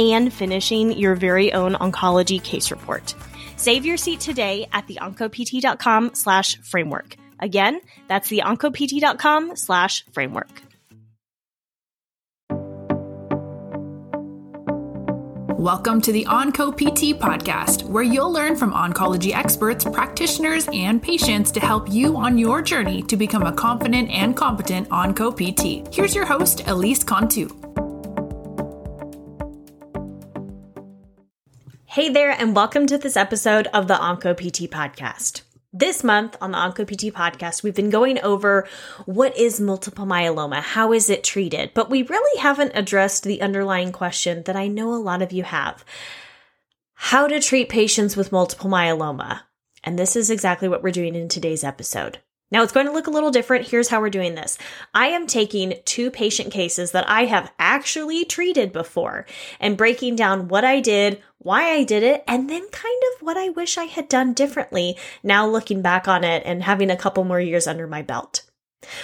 and finishing your very own oncology case report. Save your seat today at the theoncopt.com slash framework. Again, that's the theoncopt.com slash framework. Welcome to the OncoPT podcast, where you'll learn from oncology experts, practitioners, and patients to help you on your journey to become a confident and competent OncoPT. Here's your host, Elise Cantu. Hey there, and welcome to this episode of the OncoPT podcast. This month on the OncoPT podcast, we've been going over what is multiple myeloma, how is it treated, but we really haven't addressed the underlying question that I know a lot of you have how to treat patients with multiple myeloma. And this is exactly what we're doing in today's episode. Now it's going to look a little different. Here's how we're doing this. I am taking two patient cases that I have actually treated before and breaking down what I did, why I did it, and then kind of what I wish I had done differently now looking back on it and having a couple more years under my belt.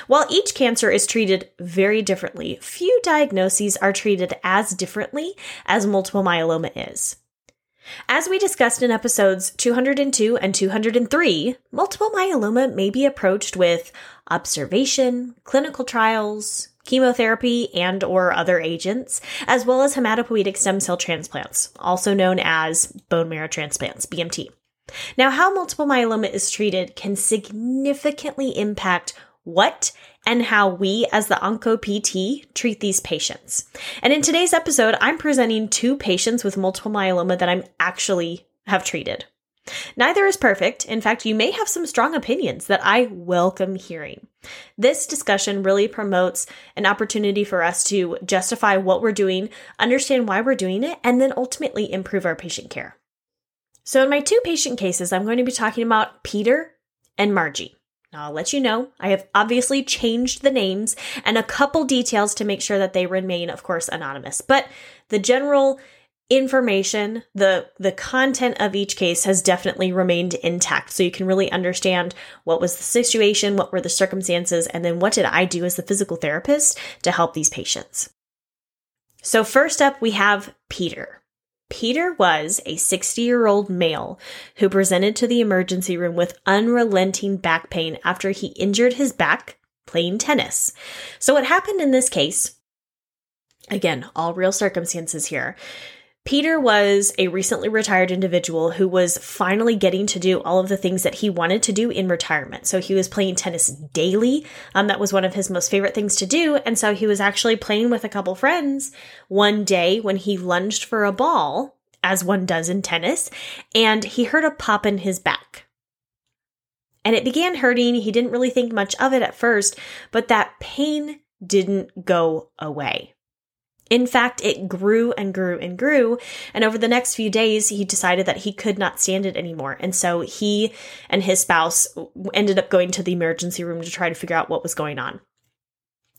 While each cancer is treated very differently, few diagnoses are treated as differently as multiple myeloma is. As we discussed in episodes 202 and 203, multiple myeloma may be approached with observation, clinical trials, chemotherapy and or other agents, as well as hematopoietic stem cell transplants, also known as bone marrow transplants, BMT. Now, how multiple myeloma is treated can significantly impact what and how we as the OncoPT treat these patients. And in today's episode, I'm presenting two patients with multiple myeloma that I'm actually have treated. Neither is perfect. In fact, you may have some strong opinions that I welcome hearing. This discussion really promotes an opportunity for us to justify what we're doing, understand why we're doing it, and then ultimately improve our patient care. So, in my two patient cases, I'm going to be talking about Peter and Margie. I'll let you know. I have obviously changed the names and a couple details to make sure that they remain, of course, anonymous. But the general information, the the content of each case has definitely remained intact. So you can really understand what was the situation, what were the circumstances, and then what did I do as the physical therapist to help these patients. So first up, we have Peter. Peter was a 60 year old male who presented to the emergency room with unrelenting back pain after he injured his back playing tennis. So, what happened in this case, again, all real circumstances here. Peter was a recently retired individual who was finally getting to do all of the things that he wanted to do in retirement. So he was playing tennis daily. Um, that was one of his most favorite things to do. And so he was actually playing with a couple friends one day when he lunged for a ball, as one does in tennis, and he heard a pop in his back. And it began hurting. He didn't really think much of it at first, but that pain didn't go away. In fact, it grew and grew and grew. And over the next few days, he decided that he could not stand it anymore. And so he and his spouse ended up going to the emergency room to try to figure out what was going on.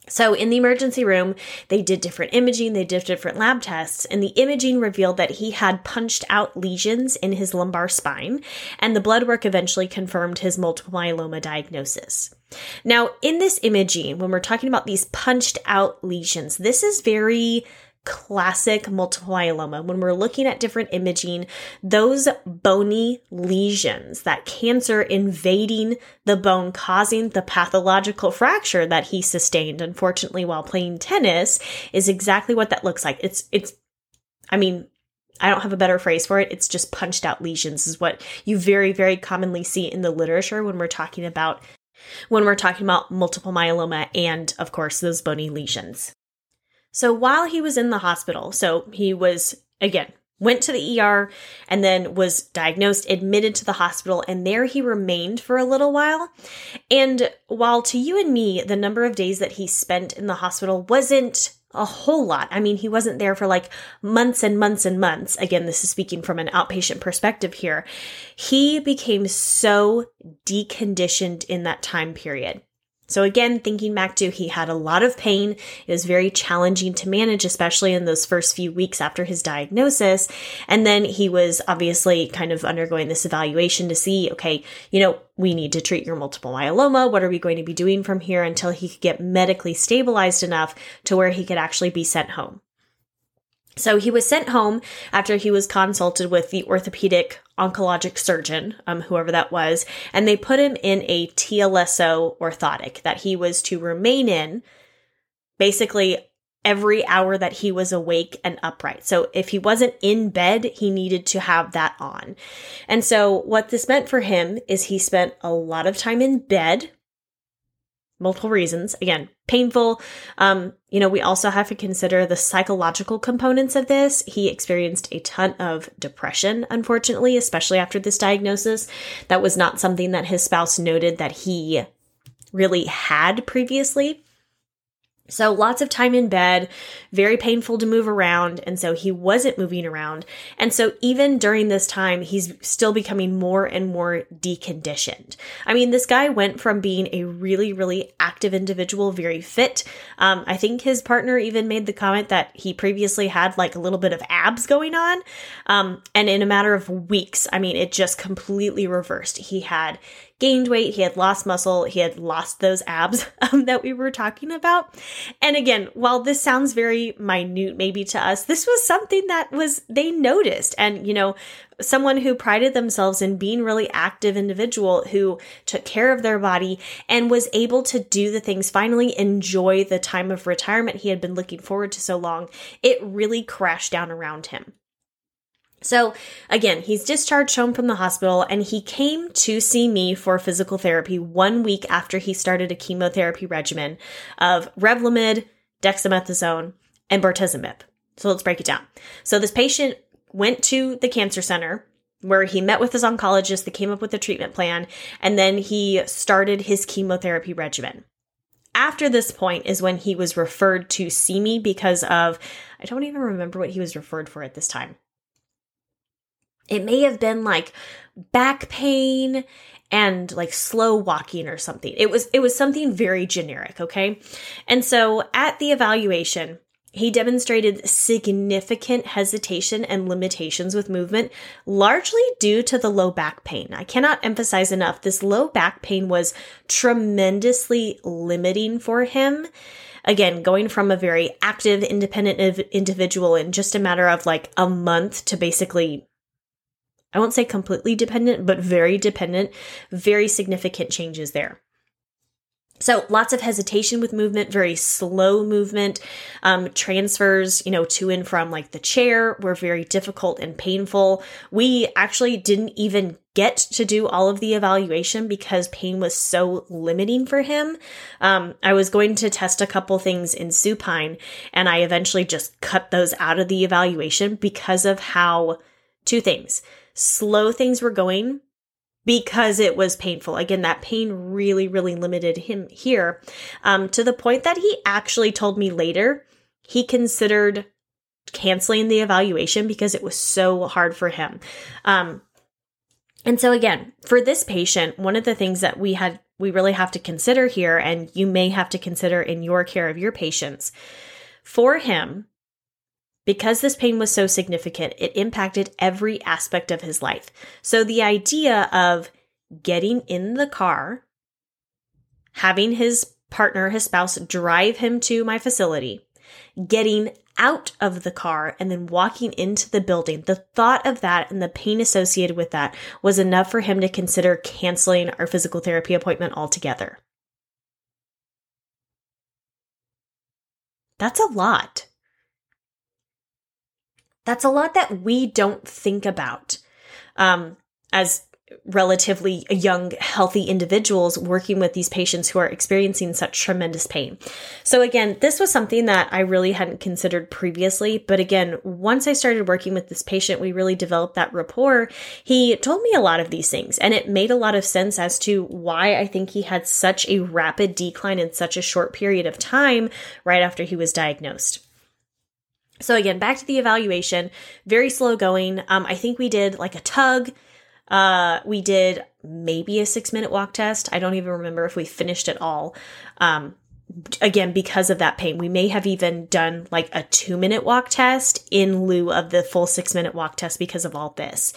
So, in the emergency room, they did different imaging, they did different lab tests, and the imaging revealed that he had punched out lesions in his lumbar spine, and the blood work eventually confirmed his multiple myeloma diagnosis. Now, in this imaging, when we're talking about these punched out lesions, this is very classic multiple myeloma. When we're looking at different imaging, those bony lesions, that cancer invading the bone, causing the pathological fracture that he sustained, unfortunately, while playing tennis, is exactly what that looks like. It's, it's, I mean, I don't have a better phrase for it. It's just punched out lesions, is what you very, very commonly see in the literature when we're talking about when we're talking about multiple myeloma and, of course, those bony lesions. So while he was in the hospital, so he was, again, went to the ER and then was diagnosed, admitted to the hospital, and there he remained for a little while. And while to you and me, the number of days that he spent in the hospital wasn't a whole lot. I mean, he wasn't there for like months and months and months. Again, this is speaking from an outpatient perspective here. He became so deconditioned in that time period. So again, thinking back to he had a lot of pain. It was very challenging to manage, especially in those first few weeks after his diagnosis. And then he was obviously kind of undergoing this evaluation to see, okay, you know, we need to treat your multiple myeloma. What are we going to be doing from here until he could get medically stabilized enough to where he could actually be sent home? So he was sent home after he was consulted with the orthopedic oncologic surgeon, um, whoever that was, and they put him in a TLSO orthotic that he was to remain in basically every hour that he was awake and upright. So if he wasn't in bed, he needed to have that on. And so what this meant for him is he spent a lot of time in bed multiple reasons. Again, painful. Um, you know, we also have to consider the psychological components of this. He experienced a ton of depression, unfortunately, especially after this diagnosis. That was not something that his spouse noted that he really had previously. So lots of time in bed, very painful to move around. And so he wasn't moving around. And so even during this time, he's still becoming more and more deconditioned. I mean, this guy went from being a really, really active individual, very fit. Um, I think his partner even made the comment that he previously had like a little bit of abs going on. Um, and in a matter of weeks, I mean, it just completely reversed. He had gained weight, he had lost muscle, he had lost those abs um, that we were talking about. And again, while this sounds very minute maybe to us, this was something that was they noticed. And you know, someone who prided themselves in being really active individual who took care of their body and was able to do the things finally enjoy the time of retirement he had been looking forward to so long it really crashed down around him so again, he's discharged home from the hospital and he came to see me for physical therapy one week after he started a chemotherapy regimen of Revlimid, dexamethasone, and bortezomib. So let's break it down. So this patient went to the cancer center where he met with his oncologist, they came up with a treatment plan, and then he started his chemotherapy regimen. After this point is when he was referred to see me because of, I don't even remember what he was referred for at this time. It may have been like back pain and like slow walking or something. It was it was something very generic, okay? And so at the evaluation, he demonstrated significant hesitation and limitations with movement, largely due to the low back pain. I cannot emphasize enough, this low back pain was tremendously limiting for him. Again, going from a very active, independent individual in just a matter of like a month to basically I won't say completely dependent, but very dependent, very significant changes there. So lots of hesitation with movement, very slow movement. Um, transfers, you know, to and from like the chair were very difficult and painful. We actually didn't even get to do all of the evaluation because pain was so limiting for him. Um, I was going to test a couple things in supine and I eventually just cut those out of the evaluation because of how two things slow things were going because it was painful. Again, that pain really, really limited him here um, to the point that he actually told me later he considered canceling the evaluation because it was so hard for him. Um, and so again, for this patient, one of the things that we had we really have to consider here and you may have to consider in your care of your patients, for him, because this pain was so significant, it impacted every aspect of his life. So the idea of getting in the car, having his partner, his spouse, drive him to my facility, getting out of the car and then walking into the building, the thought of that and the pain associated with that was enough for him to consider canceling our physical therapy appointment altogether. That's a lot. That's a lot that we don't think about um, as relatively young, healthy individuals working with these patients who are experiencing such tremendous pain. So again, this was something that I really hadn't considered previously. But again, once I started working with this patient, we really developed that rapport. He told me a lot of these things and it made a lot of sense as to why I think he had such a rapid decline in such a short period of time right after he was diagnosed. So again, back to the evaluation, very slow going. Um, I think we did like a TUG. Uh, we did maybe a six minute walk test. I don't even remember if we finished it all. Um, again, because of that pain, we may have even done like a two minute walk test in lieu of the full six minute walk test because of all this.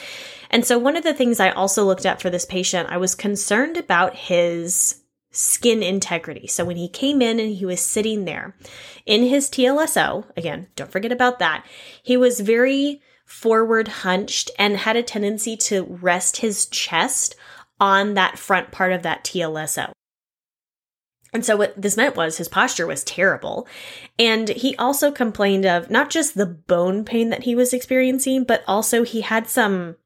And so one of the things I also looked at for this patient, I was concerned about his skin integrity. So when he came in and he was sitting there in his TLSO, again, don't forget about that, he was very forward hunched and had a tendency to rest his chest on that front part of that TLSO. And so what this meant was his posture was terrible. And he also complained of not just the bone pain that he was experiencing, but also he had some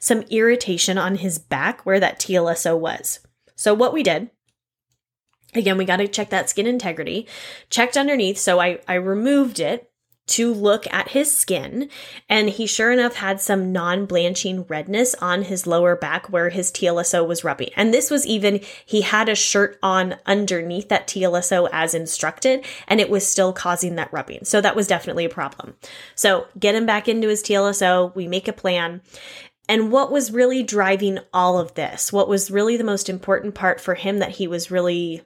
some irritation on his back where that TLSO was. So what we did Again, we got to check that skin integrity. Checked underneath, so I, I removed it to look at his skin, and he sure enough had some non blanching redness on his lower back where his TLSO was rubbing. And this was even, he had a shirt on underneath that TLSO as instructed, and it was still causing that rubbing. So that was definitely a problem. So get him back into his TLSO, we make a plan. And what was really driving all of this? What was really the most important part for him that he was really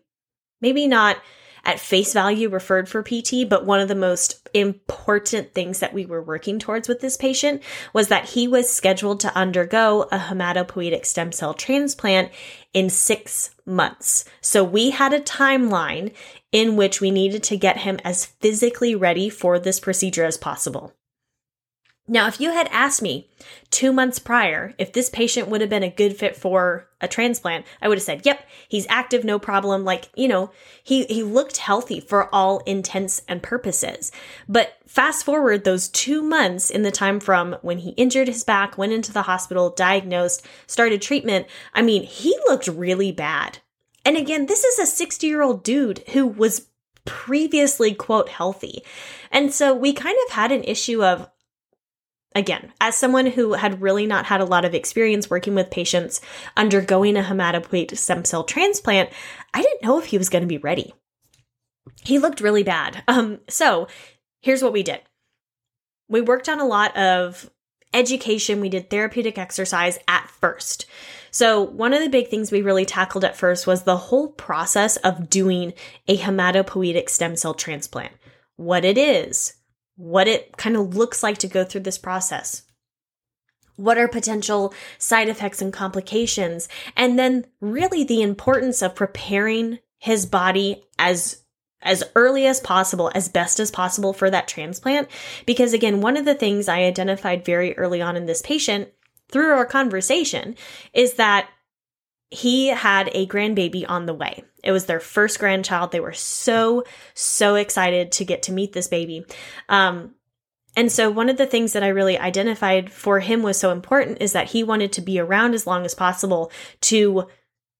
maybe not at face value referred for PT, but one of the most important things that we were working towards with this patient was that he was scheduled to undergo a hematopoietic stem cell transplant in six months. So we had a timeline in which we needed to get him as physically ready for this procedure as possible. Now, if you had asked me two months prior if this patient would have been a good fit for a transplant, I would have said, yep, he's active, no problem. Like, you know, he, he looked healthy for all intents and purposes. But fast forward those two months in the time from when he injured his back, went into the hospital, diagnosed, started treatment. I mean, he looked really bad. And again, this is a 60 year old dude who was previously, quote, healthy. And so we kind of had an issue of, Again, as someone who had really not had a lot of experience working with patients undergoing a hematopoietic stem cell transplant, I didn't know if he was going to be ready. He looked really bad. Um, so here's what we did. We worked on a lot of education. We did therapeutic exercise at first. So, one of the big things we really tackled at first was the whole process of doing a hematopoietic stem cell transplant. What it is, what it kind of looks like to go through this process. What are potential side effects and complications? And then really the importance of preparing his body as as early as possible, as best as possible for that transplant. Because again, one of the things I identified very early on in this patient through our conversation is that he had a grandbaby on the way. It was their first grandchild. They were so, so excited to get to meet this baby. Um, and so one of the things that I really identified for him was so important is that he wanted to be around as long as possible to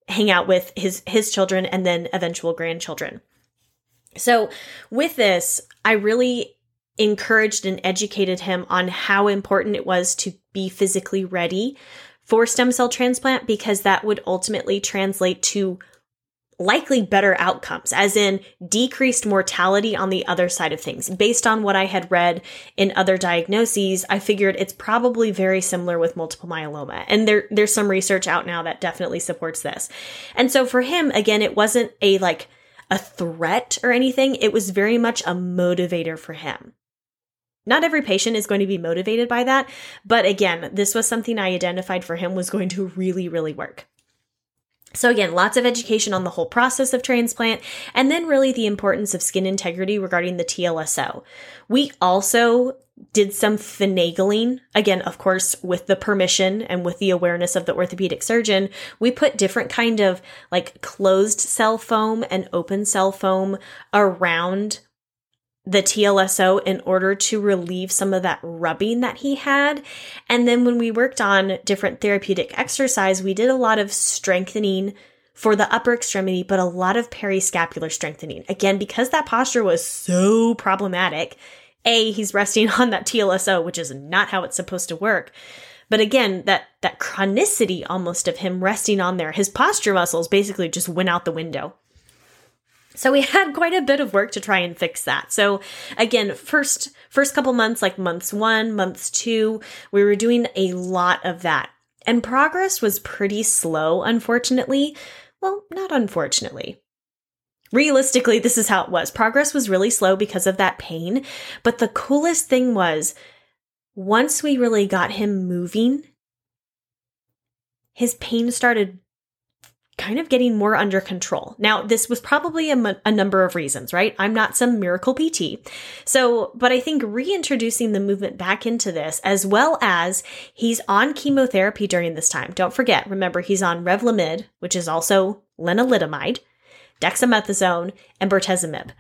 hang out with his his children and then eventual grandchildren. So with this, I really encouraged and educated him on how important it was to be physically ready for stem cell transplant because that would ultimately translate to likely better outcomes, as in decreased mortality on the other side of things. Based on what I had read in other diagnoses, I figured it's probably very similar with multiple myeloma. And there, there's some research out now that definitely supports this. And so for him, again, it wasn't a like a threat or anything. It was very much a motivator for him. Not every patient is going to be motivated by that, but again, this was something I identified for him was going to really, really work. So again, lots of education on the whole process of transplant and then really the importance of skin integrity regarding the TLSO. We also did some finagling again of course with the permission and with the awareness of the orthopedic surgeon we put different kind of like closed cell foam and open cell foam around the TLSO in order to relieve some of that rubbing that he had. And then when we worked on different therapeutic exercise, we did a lot of strengthening for the upper extremity, but a lot of periscapular strengthening. Again, because that posture was so problematic. A, he's resting on that TLSO, which is not how it's supposed to work. But again, that, that chronicity almost of him resting on there, his posture muscles basically just went out the window. So we had quite a bit of work to try and fix that. So again, first first couple months like months 1, months 2, we were doing a lot of that. And progress was pretty slow, unfortunately. Well, not unfortunately. Realistically, this is how it was. Progress was really slow because of that pain, but the coolest thing was once we really got him moving, his pain started kind of getting more under control. Now, this was probably a, a, number of reasons, right? I'm not some miracle PT. So, but I think reintroducing the movement back into this, as well as he's on chemotherapy during this time. Don't forget, remember, he's on Revlimid, which is also lenalidomide, dexamethasone, and bortezomib.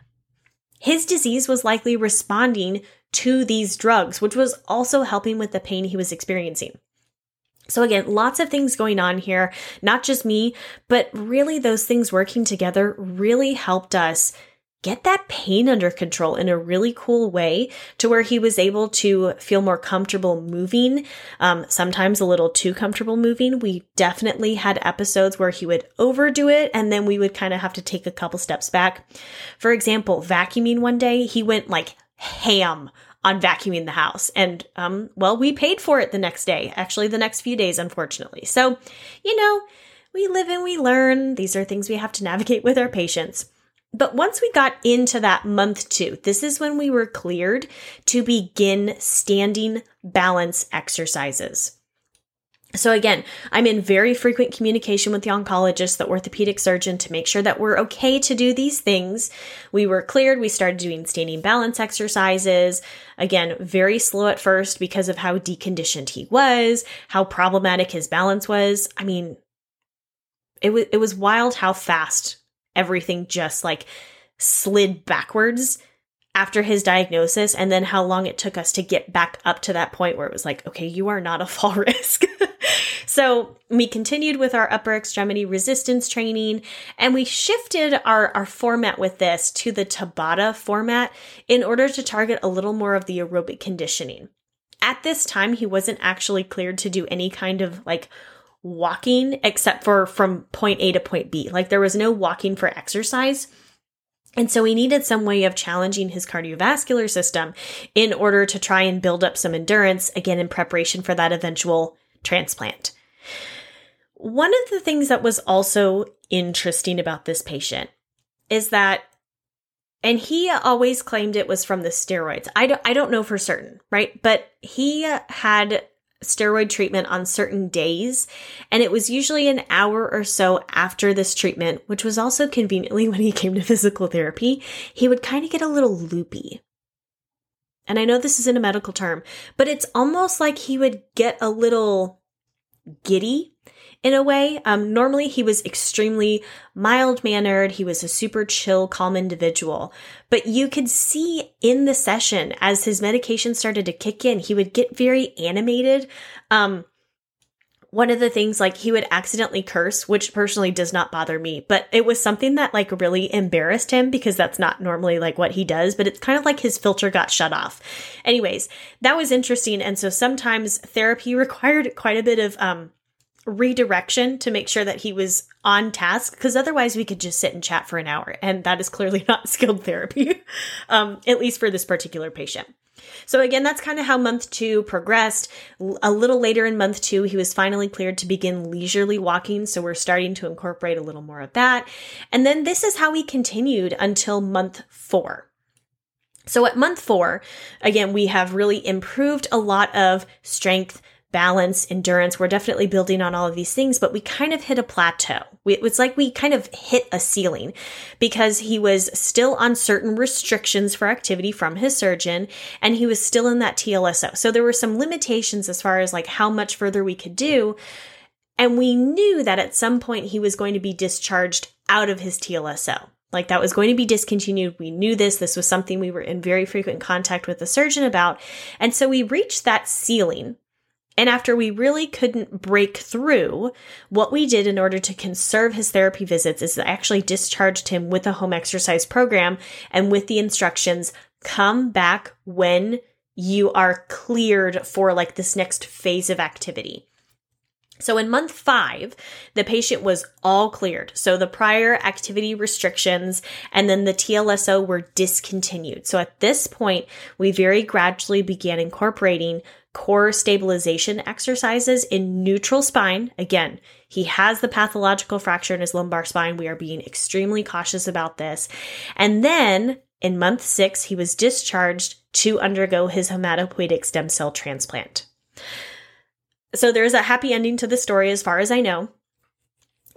His disease was likely responding to these drugs, which was also helping with the pain he was experiencing. So again, lots of things going on here, not just me, but really those things working together really helped us get that pain under control in a really cool way to where he was able to feel more comfortable moving, um, sometimes a little too comfortable moving. We definitely had episodes where he would overdo it and then we would kind of have to take a couple steps back. For example, vacuuming one day, he went like ham on vacuuming the house. And, um, well, we paid for it the next day, actually, the next few days, unfortunately. So, you know, we live and we learn. These are things we have to navigate with our patients. But once we got into that month two, this is when we were cleared to begin standing balance exercises. So again, I'm in very frequent communication with the oncologist, the orthopedic surgeon to make sure that we're okay to do these things. We were cleared. We started doing standing balance exercises. Again, very slow at first because of how deconditioned he was, how problematic his balance was. I mean, it was, it was wild how fast everything just like slid backwards after his diagnosis and then how long it took us to get back up to that point where it was like, okay, you are not a fall risk. so we continued with our upper extremity resistance training and we shifted our, our format with this to the Tabata format in order to target a little more of the aerobic conditioning. At this time, he wasn't actually cleared to do any kind of like walking except for from point A to point B. Like there was no walking for exercise. And so he needed some way of challenging his cardiovascular system in order to try and build up some endurance, again, in preparation for that eventual transplant. One of the things that was also interesting about this patient is that, and he always claimed it was from the steroids. I don't, I don't know for certain, right? But he had steroid treatment on certain days, and it was usually an hour or so after this treatment, which was also conveniently when he came to physical therapy, he would kind of get a little loopy. And I know this isn't a medical term, but it's almost like he would get a little giddy in a way. Um, normally, he was extremely mild mannered. He was a super chill, calm individual. But you could see in the session as his medication started to kick in, he would get very animated. Um, one of the things like he would accidentally curse, which personally does not bother me, but it was something that like really embarrassed him because that's not normally like what he does, but it's kind of like his filter got shut off. Anyways, that was interesting. And so sometimes therapy required quite a bit of, um, redirection to make sure that he was on task because otherwise we could just sit and chat for an hour and that is clearly not skilled therapy um, at least for this particular patient. So again that's kind of how month two progressed. A little later in month two he was finally cleared to begin leisurely walking so we're starting to incorporate a little more of that. And then this is how we continued until month four. So at month four, again, we have really improved a lot of strength, balance, endurance. We're definitely building on all of these things, but we kind of hit a plateau. We, it's like we kind of hit a ceiling because he was still on certain restrictions for activity from his surgeon and he was still in that TLSO. So there were some limitations as far as like how much further we could do. And we knew that at some point he was going to be discharged out of his TLSO. Like that was going to be discontinued. We knew this. This was something we were in very frequent contact with the surgeon about. And so we reached that ceiling and after we really couldn't break through, what we did in order to conserve his therapy visits is actually discharged him with a home exercise program and with the instructions come back when you are cleared for like this next phase of activity. So in month five, the patient was all cleared. So the prior activity restrictions and then the TLSO were discontinued. So at this point, we very gradually began incorporating core stabilization exercises in neutral spine. Again, he has the pathological fracture in his lumbar spine. We are being extremely cautious about this. And then in month six, he was discharged to undergo his hematopoietic stem cell transplant. So there's a happy ending to the story as far as I know.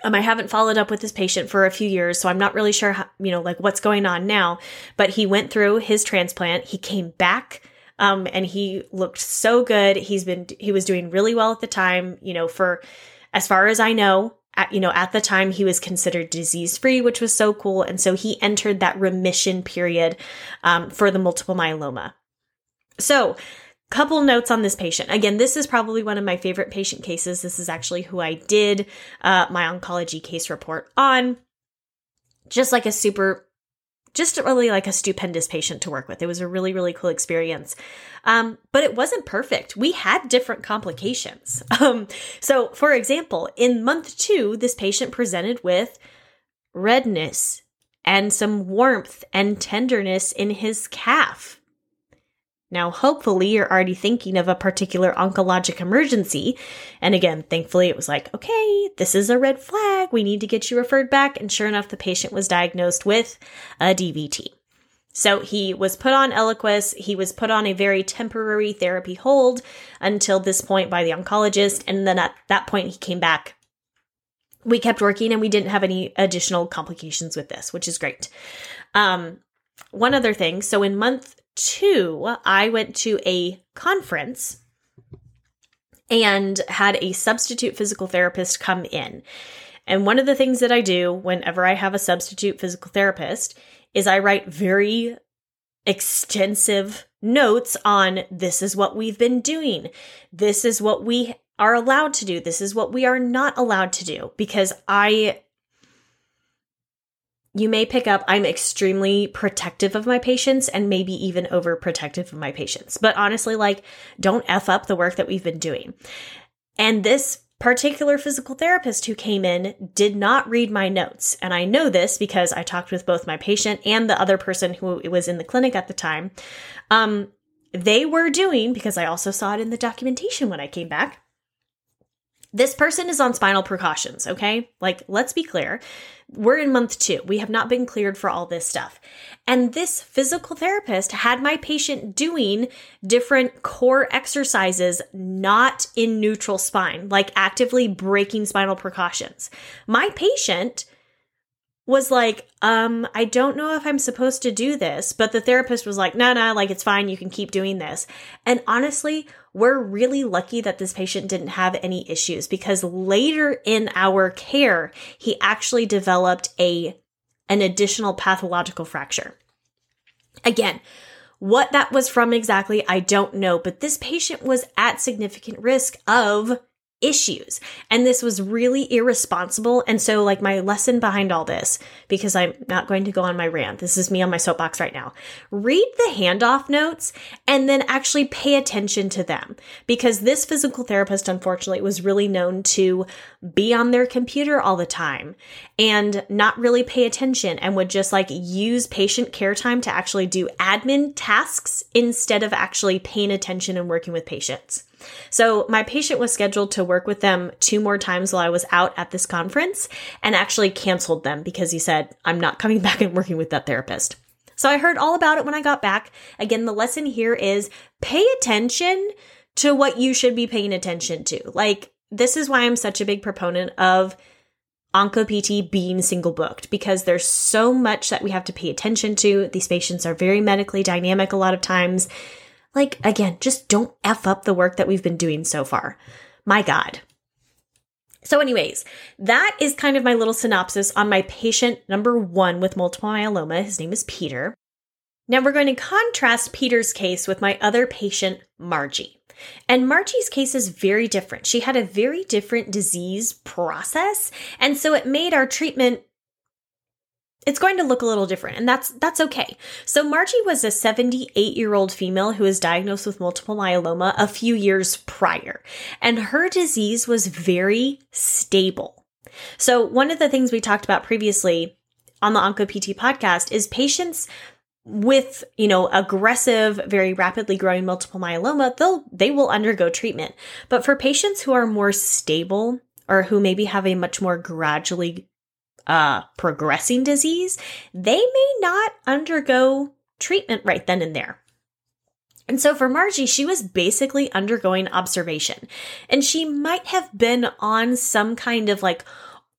Um, I haven't followed up with this patient for a few years, so I'm not really sure, how, you know, like what's going on now. But he went through his transplant. He came back, um, and he looked so good. He's been, he was doing really well at the time. You know, for as far as I know, at, you know, at the time he was considered disease free, which was so cool. And so he entered that remission period um, for the multiple myeloma. So Couple notes on this patient. Again, this is probably one of my favorite patient cases. This is actually who I did uh, my oncology case report on. Just like a super, just really like a stupendous patient to work with. It was a really, really cool experience. Um, but it wasn't perfect. We had different complications. Um, so, for example, in month two, this patient presented with redness and some warmth and tenderness in his calf. Now, hopefully, you're already thinking of a particular oncologic emergency. And again, thankfully, it was like, okay, this is a red flag. We need to get you referred back. And sure enough, the patient was diagnosed with a DVT. So he was put on Eliquis. He was put on a very temporary therapy hold until this point by the oncologist. And then at that point, he came back. We kept working and we didn't have any additional complications with this, which is great. Um, one other thing. So in month two, I went to a conference and had a substitute physical therapist come in. And one of the things that I do whenever I have a substitute physical therapist is I write very extensive notes on this is what we've been doing. This is what we are allowed to do. This is what we are not allowed to do because I you may pick up I'm extremely protective of my patients and maybe even overprotective of my patients. But honestly, like, don't F up the work that we've been doing. And this particular physical therapist who came in did not read my notes. And I know this because I talked with both my patient and the other person who was in the clinic at the time. Um, they were doing, because I also saw it in the documentation when I came back, this person is on spinal precautions, okay? Like, let's be clear. We're in month two. We have not been cleared for all this stuff. And this physical therapist had my patient doing different core exercises, not in neutral spine, like actively breaking spinal precautions. My patient was like, um, I don't know if I'm supposed to do this, but the therapist was like, no, no, like it's fine. You can keep doing this. And honestly, we're really lucky that this patient didn't have any issues because later in our care, he actually developed a, an additional pathological fracture. Again, what that was from exactly, I don't know, but this patient was at significant risk of issues. And this was really irresponsible. And so, like, my lesson behind all this, because I'm not going to go on my rant, this is me on my soapbox right now. Read the handoff notes and then actually pay attention to them. Because this physical therapist, unfortunately, was really known to be on their computer all the time and not really pay attention and would just like use patient care time to actually do admin tasks instead of actually paying attention and working with patients. So my patient was scheduled to work with them two more times while I was out at this conference and actually canceled them because he said, I'm not coming back and working with that therapist. So I heard all about it when I got back. Again, the lesson here is pay attention to what you should be paying attention to. Like, this is why I'm such a big proponent of OncoPT being single booked because there's so much that we have to pay attention to. These patients are very medically dynamic a lot of times. Like, again, just don't F up the work that we've been doing so far. My God. So, anyways, that is kind of my little synopsis on my patient number one with multiple myeloma. His name is Peter. Now, we're going to contrast Peter's case with my other patient, Margie. And Margie's case is very different. She had a very different disease process. And so it made our treatment it's going to look a little different and that's that's okay. So Margie was a 78-year-old female who was diagnosed with multiple myeloma a few years prior and her disease was very stable. So one of the things we talked about previously on the OncoPT podcast is patients with, you know, aggressive, very rapidly growing multiple myeloma, they'll they will undergo treatment. But for patients who are more stable or who maybe have a much more gradually uh, progressing disease, they may not undergo treatment right then and there. And so for Margie, she was basically undergoing observation. And she might have been on some kind of like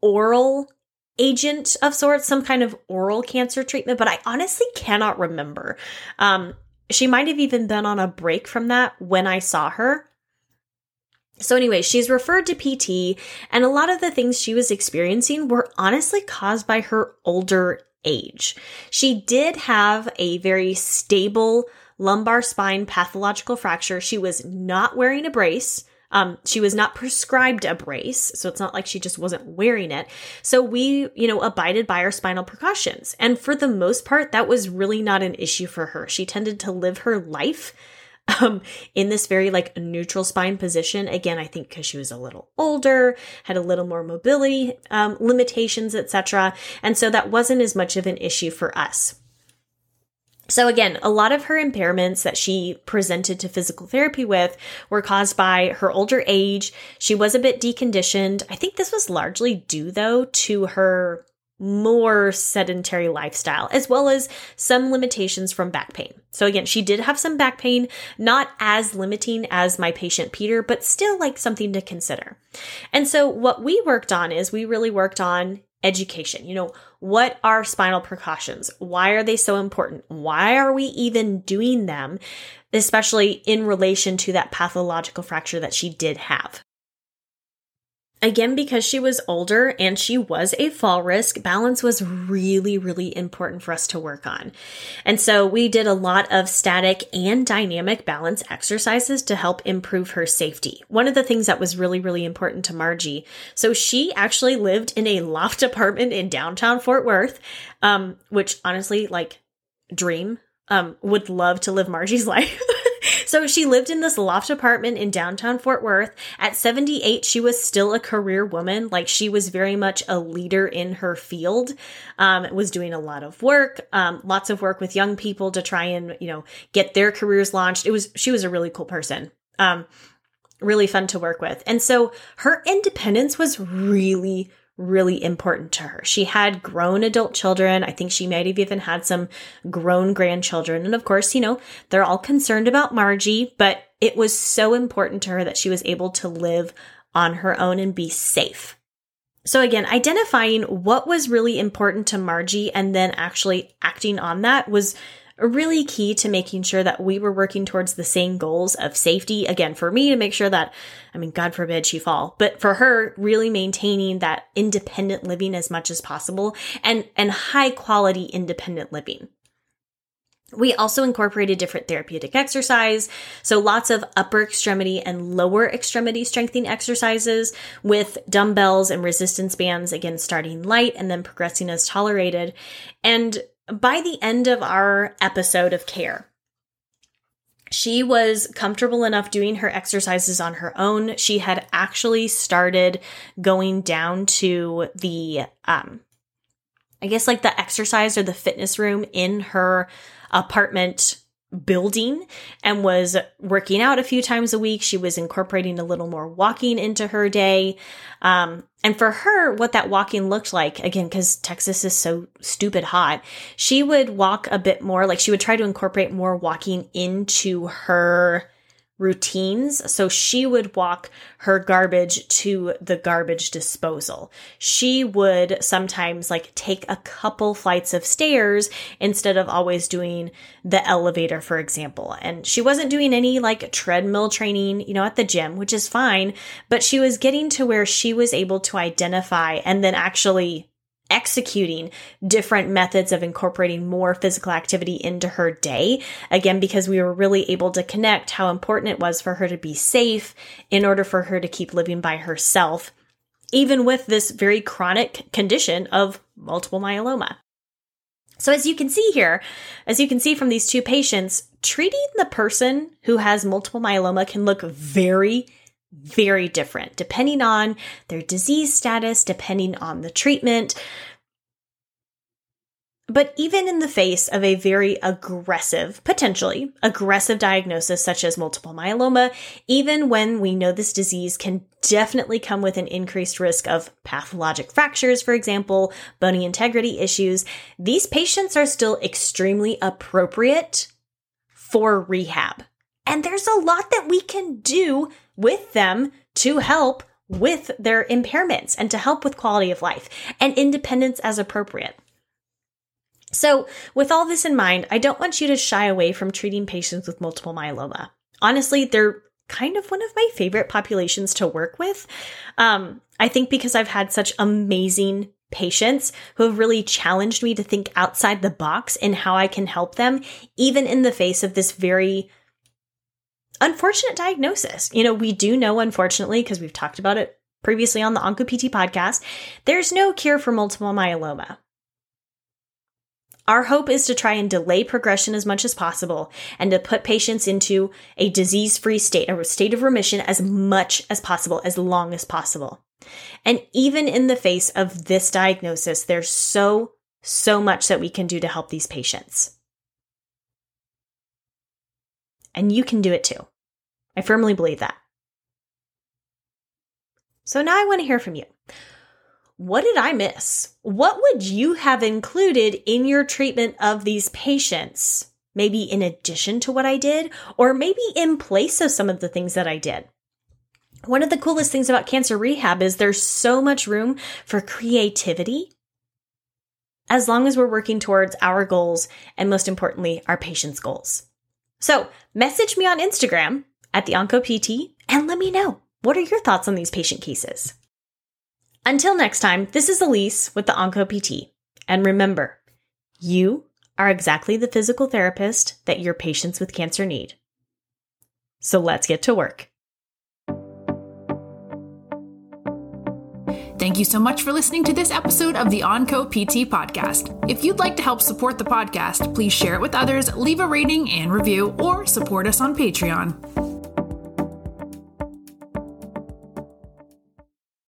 oral agent of sorts, some kind of oral cancer treatment, but I honestly cannot remember. Um, she might have even been on a break from that when I saw her. So, anyway, she's referred to PT, and a lot of the things she was experiencing were honestly caused by her older age. She did have a very stable lumbar spine pathological fracture. She was not wearing a brace. Um, she was not prescribed a brace, so it's not like she just wasn't wearing it. So we, you know, abided by our spinal precautions. And for the most part, that was really not an issue for her. She tended to live her life um, in this very like neutral spine position. Again, I think because she was a little older, had a little more mobility um, limitations, etc. And so that wasn't as much of an issue for us. So again, a lot of her impairments that she presented to physical therapy with were caused by her older age. She was a bit deconditioned. I think this was largely due though to her more sedentary lifestyle, as well as some limitations from back pain. So again, she did have some back pain, not as limiting as my patient Peter, but still like something to consider. And so what we worked on is we really worked on education. You know, what are spinal precautions? Why are they so important? Why are we even doing them? Especially in relation to that pathological fracture that she did have. Again, because she was older and she was a fall risk, balance was really, really important for us to work on. And so we did a lot of static and dynamic balance exercises to help improve her safety. One of the things that was really, really important to Margie. So she actually lived in a loft apartment in downtown Fort Worth, um, which honestly, like, dream. Um, would love to live Margie's life. So she lived in this loft apartment in downtown Fort Worth. At 78, she was still a career woman. Like she was very much a leader in her field. Um, was doing a lot of work, um, lots of work with young people to try and, you know, get their careers launched. It was, she was a really cool person. Um, really fun to work with. And so her independence was really, really important to her. She had grown adult children. I think she might have even had some grown grandchildren. And of course, you know, they're all concerned about Margie, but it was so important to her that she was able to live on her own and be safe. So again, identifying what was really important to Margie and then actually acting on that was really key to making sure that we were working towards the same goals of safety. Again, for me to make sure that, I mean, God forbid she fall, but for her, really maintaining that independent living as much as possible and, and high quality independent living. We also incorporated different therapeutic exercise. So lots of upper extremity and lower extremity strengthening exercises with dumbbells and resistance bands, again, starting light and then progressing as tolerated. And by the end of our episode of care, she was comfortable enough doing her exercises on her own. She had actually started going down to the, um, I guess like the exercise or the fitness room in her apartment building and was working out a few times a week. She was incorporating a little more walking into her day. Um, and for her, what that walking looked like, again, because Texas is so stupid hot, she would walk a bit more, like she would try to incorporate more walking into her routines. So she would walk her garbage to the garbage disposal. She would sometimes like take a couple flights of stairs instead of always doing the elevator, for example. And she wasn't doing any like treadmill training, you know, at the gym, which is fine, but she was getting to where she was able to identify and then actually executing different methods of incorporating more physical activity into her day. Again, because we were really able to connect how important it was for her to be safe in order for her to keep living by herself, even with this very chronic condition of multiple myeloma. So, as you can see here, as you can see from these two patients, treating the person who has multiple myeloma can look very, very different depending on their disease status, depending on the treatment, but even in the face of a very aggressive, potentially aggressive diagnosis such as multiple myeloma, even when we know this disease can definitely come with an increased risk of pathologic fractures, for example, bony integrity issues, these patients are still extremely appropriate for rehab. And there's a lot that we can do with them to help with their impairments and to help with quality of life and independence as appropriate. So, with all this in mind, I don't want you to shy away from treating patients with multiple myeloma. Honestly, they're kind of one of my favorite populations to work with. Um, I think because I've had such amazing patients who have really challenged me to think outside the box in how I can help them, even in the face of this very unfortunate diagnosis. You know, we do know, unfortunately, because we've talked about it previously on the OncoPT podcast, there's no cure for multiple myeloma. Our hope is to try and delay progression as much as possible and to put patients into a disease free state, a state of remission as much as possible, as long as possible. And even in the face of this diagnosis, there's so, so much that we can do to help these patients. And you can do it too. I firmly believe that. So now I want to hear from you what did I miss? What would you have included in your treatment of these patients? Maybe in addition to what I did, or maybe in place of some of the things that I did. One of the coolest things about cancer rehab is there's so much room for creativity as long as we're working towards our goals and most importantly, our patients' goals. So message me on Instagram at the OncoPT and let me know what are your thoughts on these patient cases? Until next time, this is Elise with the OncoPT. And remember, you are exactly the physical therapist that your patients with cancer need. So let's get to work. Thank you so much for listening to this episode of the OncoPT podcast. If you'd like to help support the podcast, please share it with others, leave a rating and review, or support us on Patreon.